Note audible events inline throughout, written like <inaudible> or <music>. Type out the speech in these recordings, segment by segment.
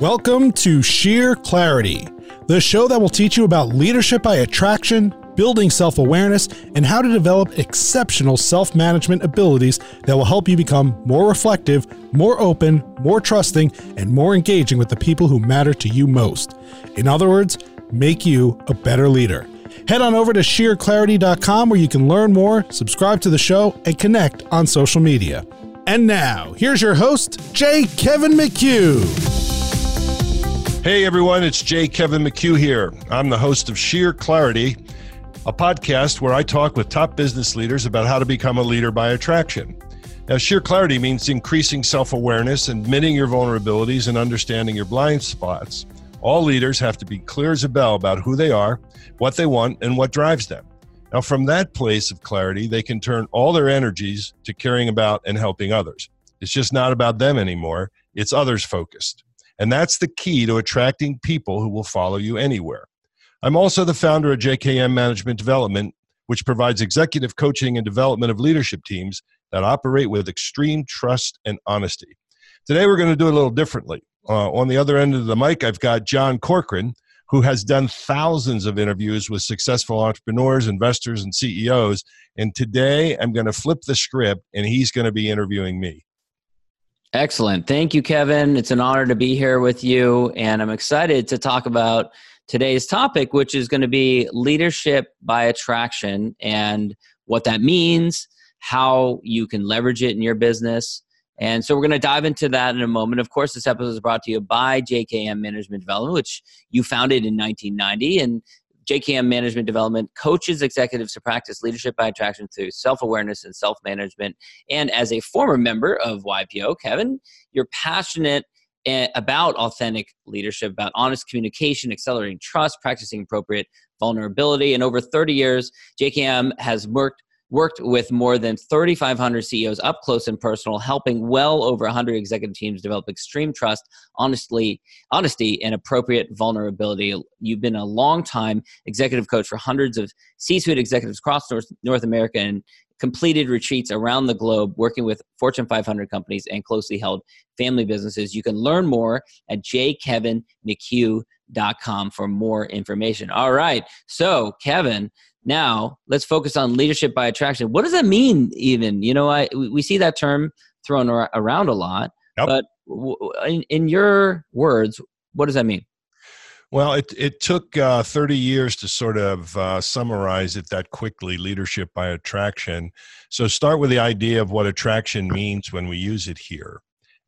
Welcome to Sheer Clarity, the show that will teach you about leadership by attraction, building self awareness, and how to develop exceptional self management abilities that will help you become more reflective, more open, more trusting, and more engaging with the people who matter to you most. In other words, make you a better leader. Head on over to sheerclarity.com where you can learn more, subscribe to the show, and connect on social media. And now, here's your host, J. Kevin McHugh. Hey everyone, it's J. Kevin McHugh here. I'm the host of Sheer Clarity, a podcast where I talk with top business leaders about how to become a leader by attraction. Now, sheer clarity means increasing self awareness, admitting your vulnerabilities, and understanding your blind spots. All leaders have to be clear as a bell about who they are, what they want, and what drives them. Now, from that place of clarity, they can turn all their energies to caring about and helping others. It's just not about them anymore, it's others focused. And that's the key to attracting people who will follow you anywhere. I'm also the founder of JKM Management Development, which provides executive coaching and development of leadership teams that operate with extreme trust and honesty. Today, we're going to do it a little differently. Uh, on the other end of the mic, I've got John Corcoran, who has done thousands of interviews with successful entrepreneurs, investors, and CEOs. And today, I'm going to flip the script, and he's going to be interviewing me. Excellent. Thank you, Kevin. It's an honor to be here with you. And I'm excited to talk about today's topic, which is going to be leadership by attraction and what that means, how you can leverage it in your business. And so we're going to dive into that in a moment. Of course, this episode is brought to you by JKM Management Development, which you founded in 1990. And JKM Management Development coaches executives to practice leadership by attraction through self awareness and self management. And as a former member of YPO, Kevin, you're passionate about authentic leadership, about honest communication, accelerating trust, practicing appropriate vulnerability. And over 30 years, JKM has worked worked with more than 3,500 CEOs up close and personal, helping well over 100 executive teams develop extreme trust, honestly, honesty, and appropriate vulnerability. You've been a long time executive coach for hundreds of C-suite executives across North, North America and completed retreats around the globe working with Fortune 500 companies and closely held family businesses. You can learn more at jkevinmchugh.com for more information. All right. So, Kevin, now, let's focus on leadership by attraction. What does that mean, even? You know, I we see that term thrown around a lot, yep. but in, in your words, what does that mean? Well, it, it took uh, 30 years to sort of uh, summarize it that quickly leadership by attraction. So, start with the idea of what attraction means when we use it here.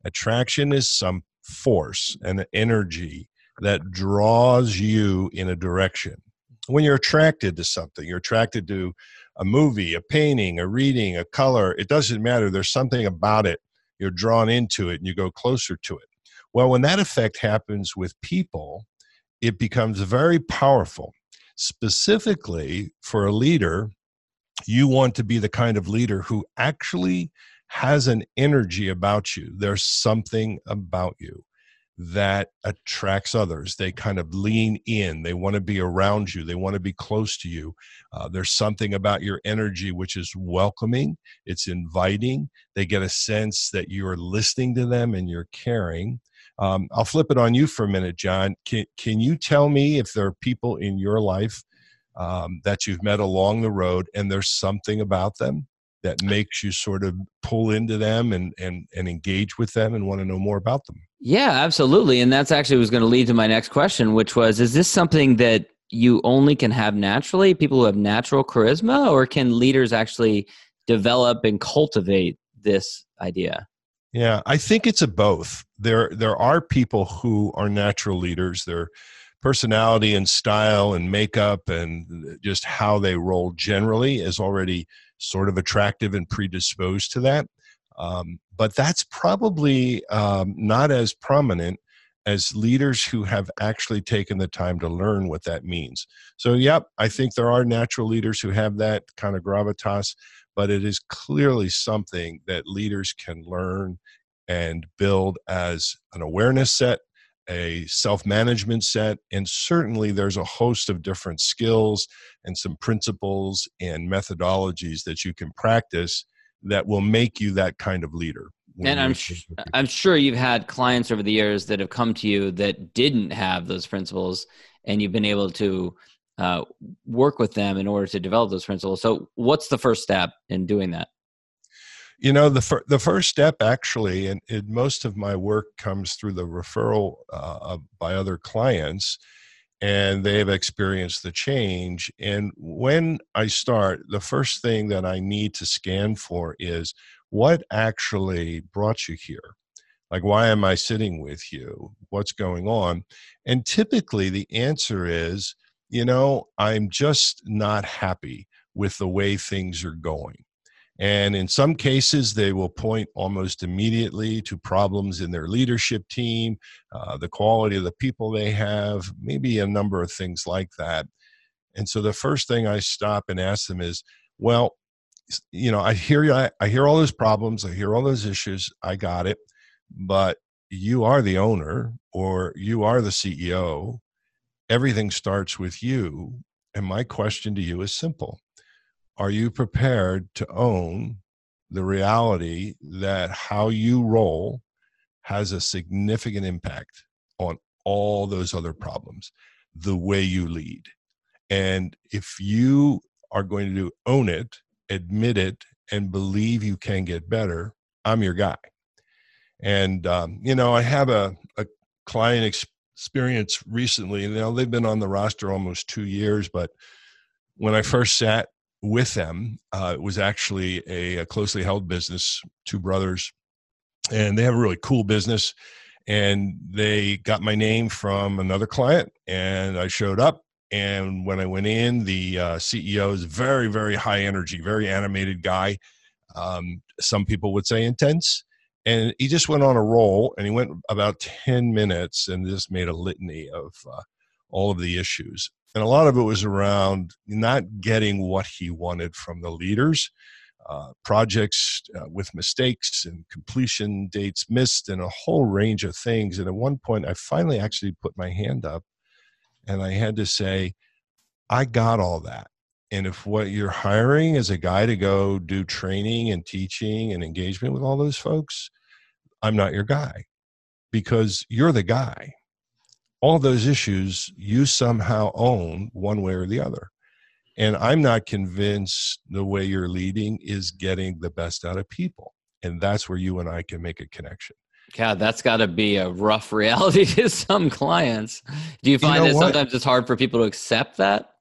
Attraction is some force and energy that draws you in a direction when you're attracted to something, you're attracted to a movie, a painting, a reading, a color, it doesn't matter. There's something about it. You're drawn into it and you go closer to it. Well, when that effect happens with people, it becomes very powerful. Specifically for a leader, you want to be the kind of leader who actually has an energy about you. There's something about you that attracts others. They kind of lean in. They want to be around you. They want to be close to you. Uh, there's something about your energy which is welcoming, it's inviting. They get a sense that you're listening to them and you're caring. Um, I'll flip it on you for a minute, John. Can, can you tell me if there are people in your life um, that you've met along the road and there's something about them that makes you sort of pull into them and and and engage with them and want to know more about them yeah absolutely and that's actually was going to lead to my next question which was is this something that you only can have naturally? People who have natural charisma or can leaders actually develop and cultivate this idea? Yeah i think it's a both. There there are people who are natural leaders their personality and style and makeup and just how they roll generally is already sort of attractive and predisposed to that. Um, but that's probably um, not as prominent as leaders who have actually taken the time to learn what that means. So, yep, I think there are natural leaders who have that kind of gravitas, but it is clearly something that leaders can learn and build as an awareness set a self management set, and certainly there's a host of different skills and some principles and methodologies that you can practice that will make you that kind of leader. and I'm sh- I'm sure you've had clients over the years that have come to you that didn't have those principles, and you've been able to uh, work with them in order to develop those principles. So, what's the first step in doing that? You know, the fir- the first step actually, and it, most of my work comes through the referral uh, by other clients, and they have experienced the change. And when I start, the first thing that I need to scan for is what actually brought you here? Like why am i sitting with you? What's going on? And typically the answer is you know i'm just not happy with the way things are going and in some cases they will point almost immediately to problems in their leadership team uh, the quality of the people they have maybe a number of things like that and so the first thing i stop and ask them is well you know, I hear you. I, I hear all those problems. I hear all those issues. I got it. But you are the owner or you are the CEO. Everything starts with you. And my question to you is simple Are you prepared to own the reality that how you roll has a significant impact on all those other problems, the way you lead? And if you are going to own it admit it and believe you can get better, I'm your guy. And um, you know, I have a, a client experience recently. You know, they've been on the roster almost two years, but when I first sat with them, uh, it was actually a, a closely held business, two brothers, and they have a really cool business. And they got my name from another client, and I showed up and when I went in, the uh, CEO is very, very high energy, very animated guy. Um, some people would say intense. And he just went on a roll and he went about 10 minutes and just made a litany of uh, all of the issues. And a lot of it was around not getting what he wanted from the leaders, uh, projects uh, with mistakes and completion dates missed, and a whole range of things. And at one point, I finally actually put my hand up and I had to say, I got all that. And if what you're hiring is a guy to go do training and teaching and engagement with all those folks, I'm not your guy because you're the guy. All those issues you somehow own one way or the other. And I'm not convinced the way you're leading is getting the best out of people. And that's where you and I can make a connection. God, that's got to be a rough reality <laughs> to some clients. Do you find you know that what? sometimes it's hard for people to accept that?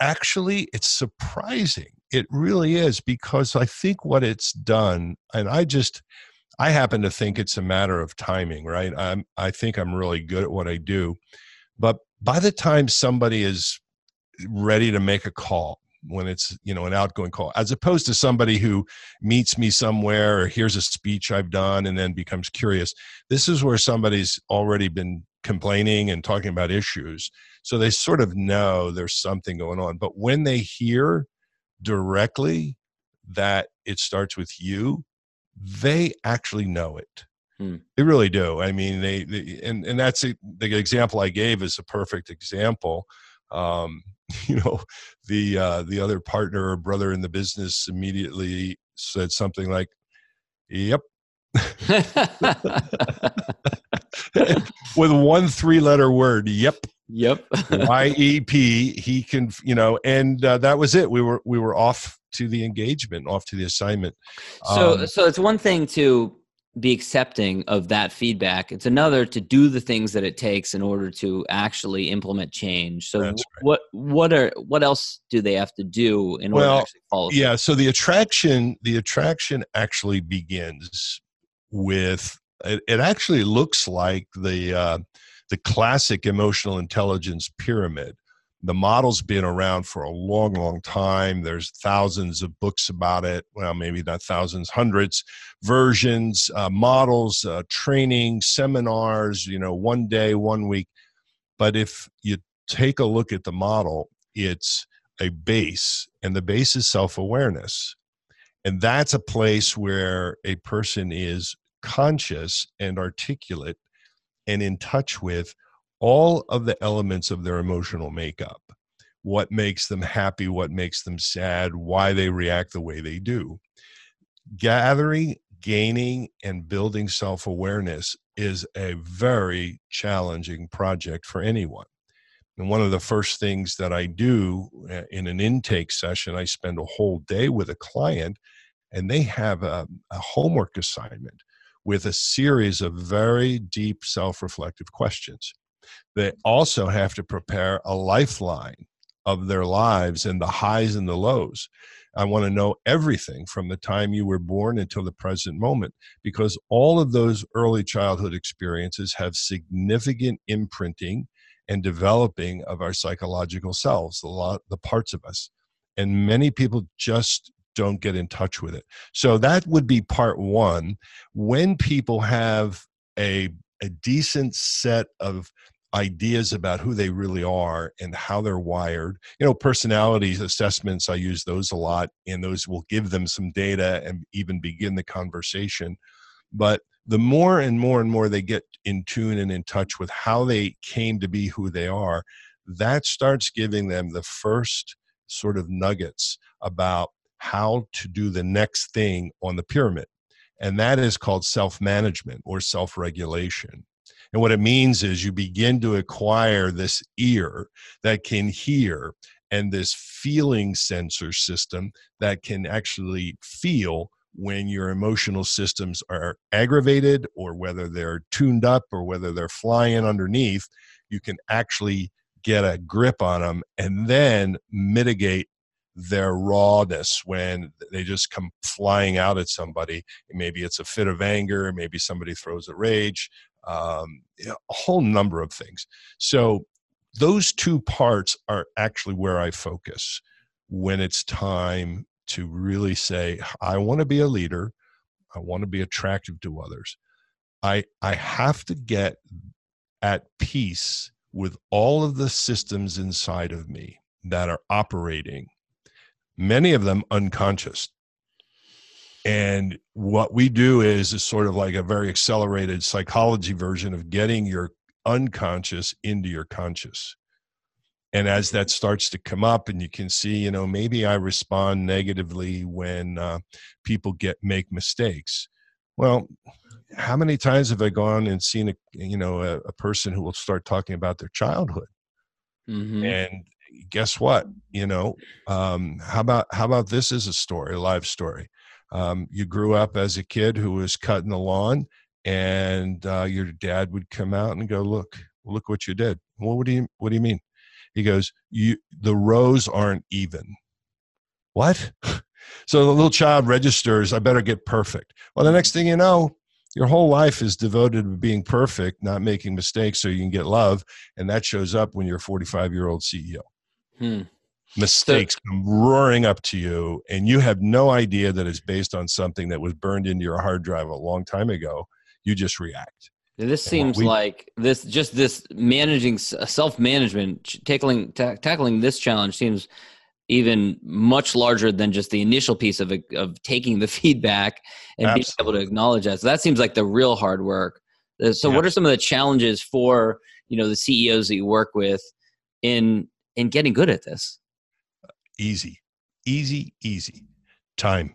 Actually, it's surprising. It really is because I think what it's done, and I just, I happen to think it's a matter of timing, right? I'm, I think I'm really good at what I do. But by the time somebody is ready to make a call, when it's you know an outgoing call as opposed to somebody who meets me somewhere or hears a speech i've done and then becomes curious this is where somebody's already been complaining and talking about issues so they sort of know there's something going on but when they hear directly that it starts with you they actually know it. Hmm. they really do. I mean they, they and and that's a, the example i gave is a perfect example. Um, <laughs> you know the uh, the other partner or brother in the business immediately said something like yep. <laughs> <laughs> With one three letter word yep yep <laughs> yep he can you know and uh, that was it we were we were off to the engagement off to the assignment so um, so it's one thing to be accepting of that feedback. It's another to do the things that it takes in order to actually implement change. So right. what what are what else do they have to do in well, order to actually follow? Yeah, so the attraction the attraction actually begins with it, it actually looks like the uh, the classic emotional intelligence pyramid. The model's been around for a long long time. There's thousands of books about it well maybe not thousands hundreds versions uh, models uh, training seminars you know one day one week. But if you take a look at the model it's a base and the base is self-awareness. And that's a place where a person is conscious and articulate and in touch with all of the elements of their emotional makeup what makes them happy, what makes them sad, why they react the way they do. Gathering gaining and building self awareness is a very challenging project for anyone. And one of the first things that I do uh, in an intake session, I spend a whole day with a client and they have a, a homework assignment with a series of very deep self reflective questions. They also have to prepare a lifeline of their lives and the highs and the lows. I want to know everything from the time you were born until the present moment because all of those early childhood experiences have significant imprinting and developing of our psychological selves, the, parts of us. And many people just don't get in touch with it. So that would be part one. When people have a, a decent set of ideas about who they really are and how they're wired. You know, personality assessments, I use those a lot, and those will give them some data and even begin the conversation. But the more and more and more they get in tune and in touch with how they came to be who they are, that starts giving them the first sort of nuggets about how to do the next thing on the pyramid. And that is called self management or self regulation. And what it means is you begin to acquire this ear that can hear and this feeling sensor system that can actually feel when your emotional systems are aggravated or whether they're tuned up or whether they're flying underneath, you can actually get a grip on them and then mitigate their rawness when they just come flying out at somebody. Maybe it's a fit of anger, maybe somebody throws a rage, um, a whole number of things. So those two parts are actually where I focus when it's time to really say, I want to be a leader. I want to be attractive to others. I, I have to get at peace with all of the systems inside of me that are operating, many of them unconscious. And what we do is is sort of like a very accelerated psychology version of getting your unconscious into your conscious. And as that starts to come up, and you can see, you know, maybe I respond negatively when uh, people get make mistakes. Well, how many times have I gone and seen a you know a, a person who will start talking about their childhood, mm-hmm. and guess what? You know, um, how about how about this is a story, a live story? Um, you grew up as a kid who was cutting the lawn, and uh, your dad would come out and go, "Look, look what you did." Well, what do you what do you mean? He goes, "You the rows aren't even." What? <laughs> so the little child registers, "I better get perfect." Well, the next thing you know, your whole life is devoted to being perfect, not making mistakes, so you can get love, and that shows up when you're a 45 year old CEO. Hmm. Mistakes so, come roaring up to you and you have no idea that it's based on something that was burned into your hard drive a long time ago. You just react. This seems we, like this just this managing self-management tackling ta- tackling this challenge seems even much larger than just the initial piece of of taking the <laughs> feedback and absolutely. being able to acknowledge that. So that seems like the real hard work. Uh, so yeah. what are some of the challenges for you know the ceos that you work with in in getting good at this easy, easy, easy. Time,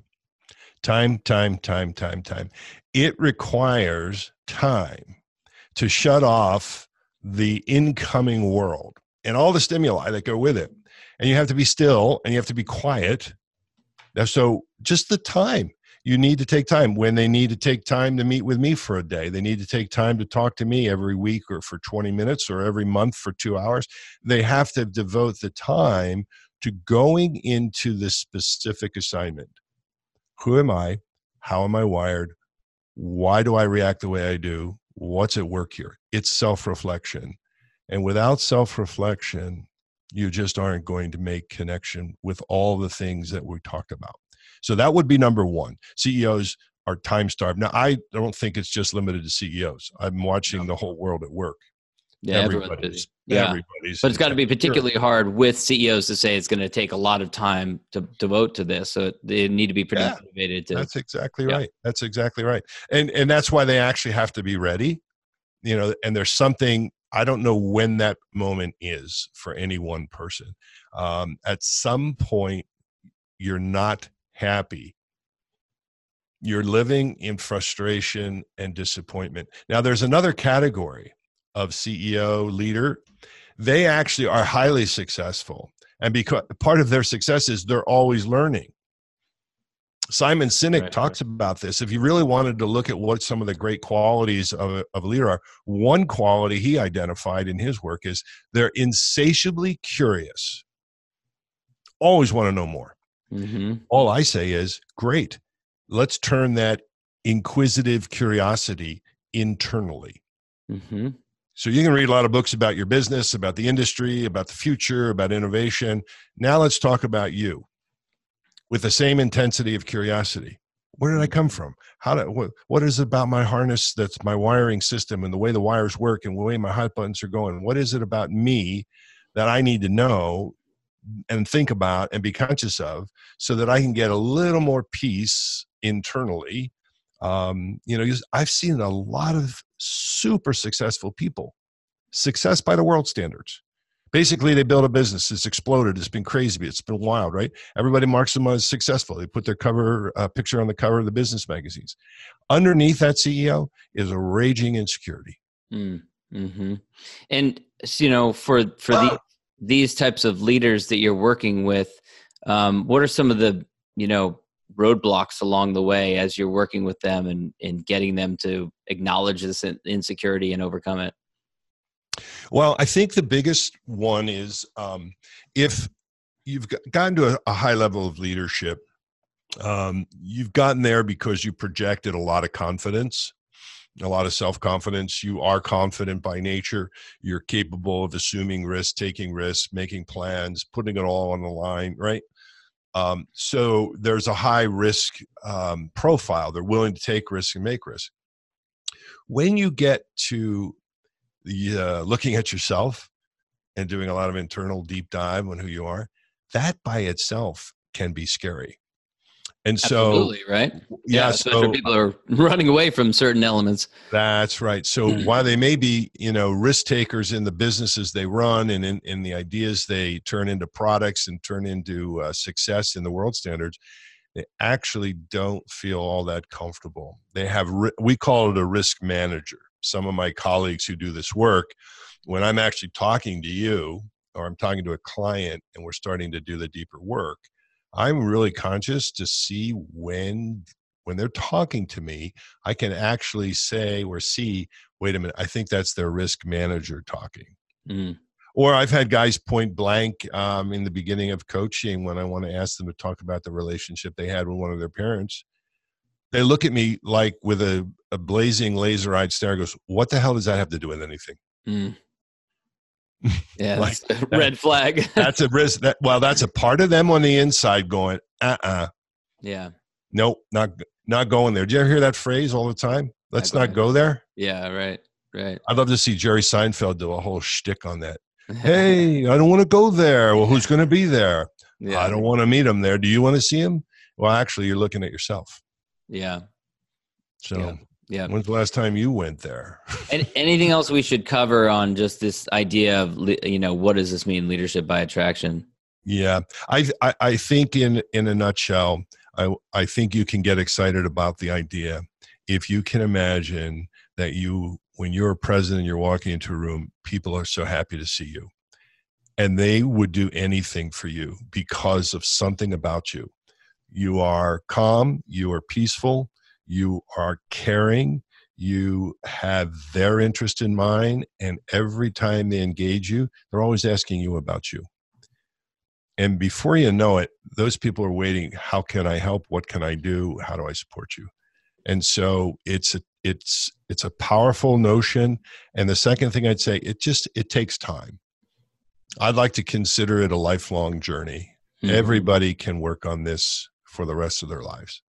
time, time, time, time, time. It requires time to shut off the incoming world and all the stimuli that go with it. And you have to be still and you have to be quiet. So, just the time you need to take time when they need to take time to meet with me for a day they need to take time to talk to me every week or for 20 minutes or every month for two hours they have to devote the time to going into this specific assignment. Who am I? How am I wired? Why do I react the way I do? What's at work here? It's self reflection. And without self reflection, you just aren't going to make connection with all the things that we talked about. So that would be number one. CEOs are time starved. Now, I don't think it's just limited to CEOs. I'm watching the whole world at work. Yeah, everybody's, yeah. Everybody's but it's got to be particularly hard with CEOs to say it's going to take a lot of time to devote to this. So they need to be pretty yeah, motivated to. That's exactly yeah. right. That's exactly right. And and that's why they actually have to be ready. You know, and there's something I don't know when that moment is for any one person. Um, at some point, you're not happy you're living in frustration and disappointment. Now, there's another category of CEO leader. They actually are highly successful. And because part of their success is they're always learning. Simon Sinek right, talks right. about this. If you really wanted to look at what some of the great qualities of, of a leader are, one quality he identified in his work is they're insatiably curious, always want to know more. Mm-hmm. All I say is, great, let's turn that inquisitive curiosity internally. Mm-hmm. So you can read a lot of books about your business, about the industry, about the future, about innovation. Now let's talk about you with the same intensity of curiosity. Where did I come from? How do, what, what is it about my harness that's my wiring system and the way the wires work and the way my hot buttons are going? What is it about me that I need to know and think about and be conscious of so that I can get a little more peace internally. Um, you know, I've seen a lot of super successful people, success by the world standards. Basically, they build a business. It's exploded. It's been crazy. It's been wild, right? Everybody marks them as successful. They put their cover uh, picture on the cover of the business magazines. Underneath that CEO is a raging insecurity. Mm, hmm And you know, for for the, these types of leaders that you're working with, um, what are some of the you know roadblocks along the way as you're working with them and, and getting them to acknowledge this insecurity and overcome it? Well, I think the biggest one is um, if you've gotten to a, a, high level of leadership, um, you've gotten there because you projected a lot of confidence, a lot of self confidence. You are confident by nature. You're capable of assuming risk, taking risks, making plans, putting it all on the line, right? Um, so there's a high risk um, profile. They're willing to take risk and make risk. When you get to the, uh, looking at yourself and doing a lot of internal deep dive on who you are, that by itself can be scary. And so, Absolutely, right? Yeah, yeah so people are <laughs> running away from certain elements. That's right. So mm. while they may be, you know, risk takers in the businesses they run and in, in the ideas they turn into products and turn into uh, success in the world standards, they actually don't feel all that comfortable. They have, we call it a risk manager. Some of my colleagues who do this work, when I'm actually talking to you or I'm talking to a client and we're starting to do the deeper work, I'm really conscious to see when when they're talking to me, I can actually say or see, wait a minute, I think that's their risk manager talking. Mm. Or I've had guys point blank um, in the beginning of coaching when I want to ask them to talk about the relationship they had with one of their parents. They look at me like with a, a blazing laser eyed stare, goes, What the hell does that have to do with anything? Mm. Yeah, like red flag. <laughs> that's a risk. That well, that's a part of them on the inside going, uh, uh-uh. uh Yeah. Nope, not not going there. Do you ever hear that phrase all the time? Let's not go there. Yeah, right, right. I'd love to see Jerry Seinfeld do a whole shtick on that. <laughs> hey, I don't want to go there. Well, who's going to be there? Yeah. I don't want to meet him there. Do you want to see him? Well, actually, you're looking at yourself. Yeah. So yeah. Yeah. When's the last time you went there? <laughs> and anything else we should cover on just this idea of you know what does this mean leadership by attraction? Yeah, I I, I think in in a nutshell, I I think you can get excited about the idea if you can imagine that you when you're a president, you're walking into a room, people are so happy to see you, and they would do anything for you because of something about you. You are calm, you are peaceful, you are caring, you have their interest in mind, and every time they engage you, they're always asking you about you. And before you know it, those people are waiting. How can I help? What can I do? How do I support you? And so it's a it's it's a powerful notion. And the second thing I'd say, it just it takes time. I'd like to consider it a lifelong journey. Mm-hmm. Everybody can work on this for the rest of their lives.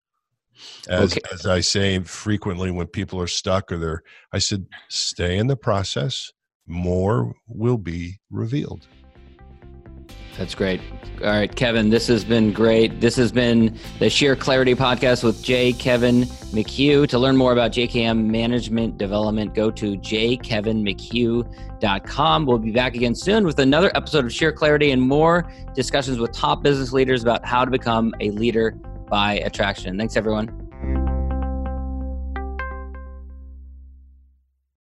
As, okay. as I say frequently when people are stuck or they're, I said, stay in the process, more will be revealed. That's great. All right, Kevin, this has been great. This has been the Sheer Clarity podcast with J. Kevin McHugh. To learn more about JKM management development, go to jkevinmchugh.com. We'll be back again soon with another episode of Sheer Clarity and more discussions with top business leaders about how to become a leader by attraction. Thanks, everyone.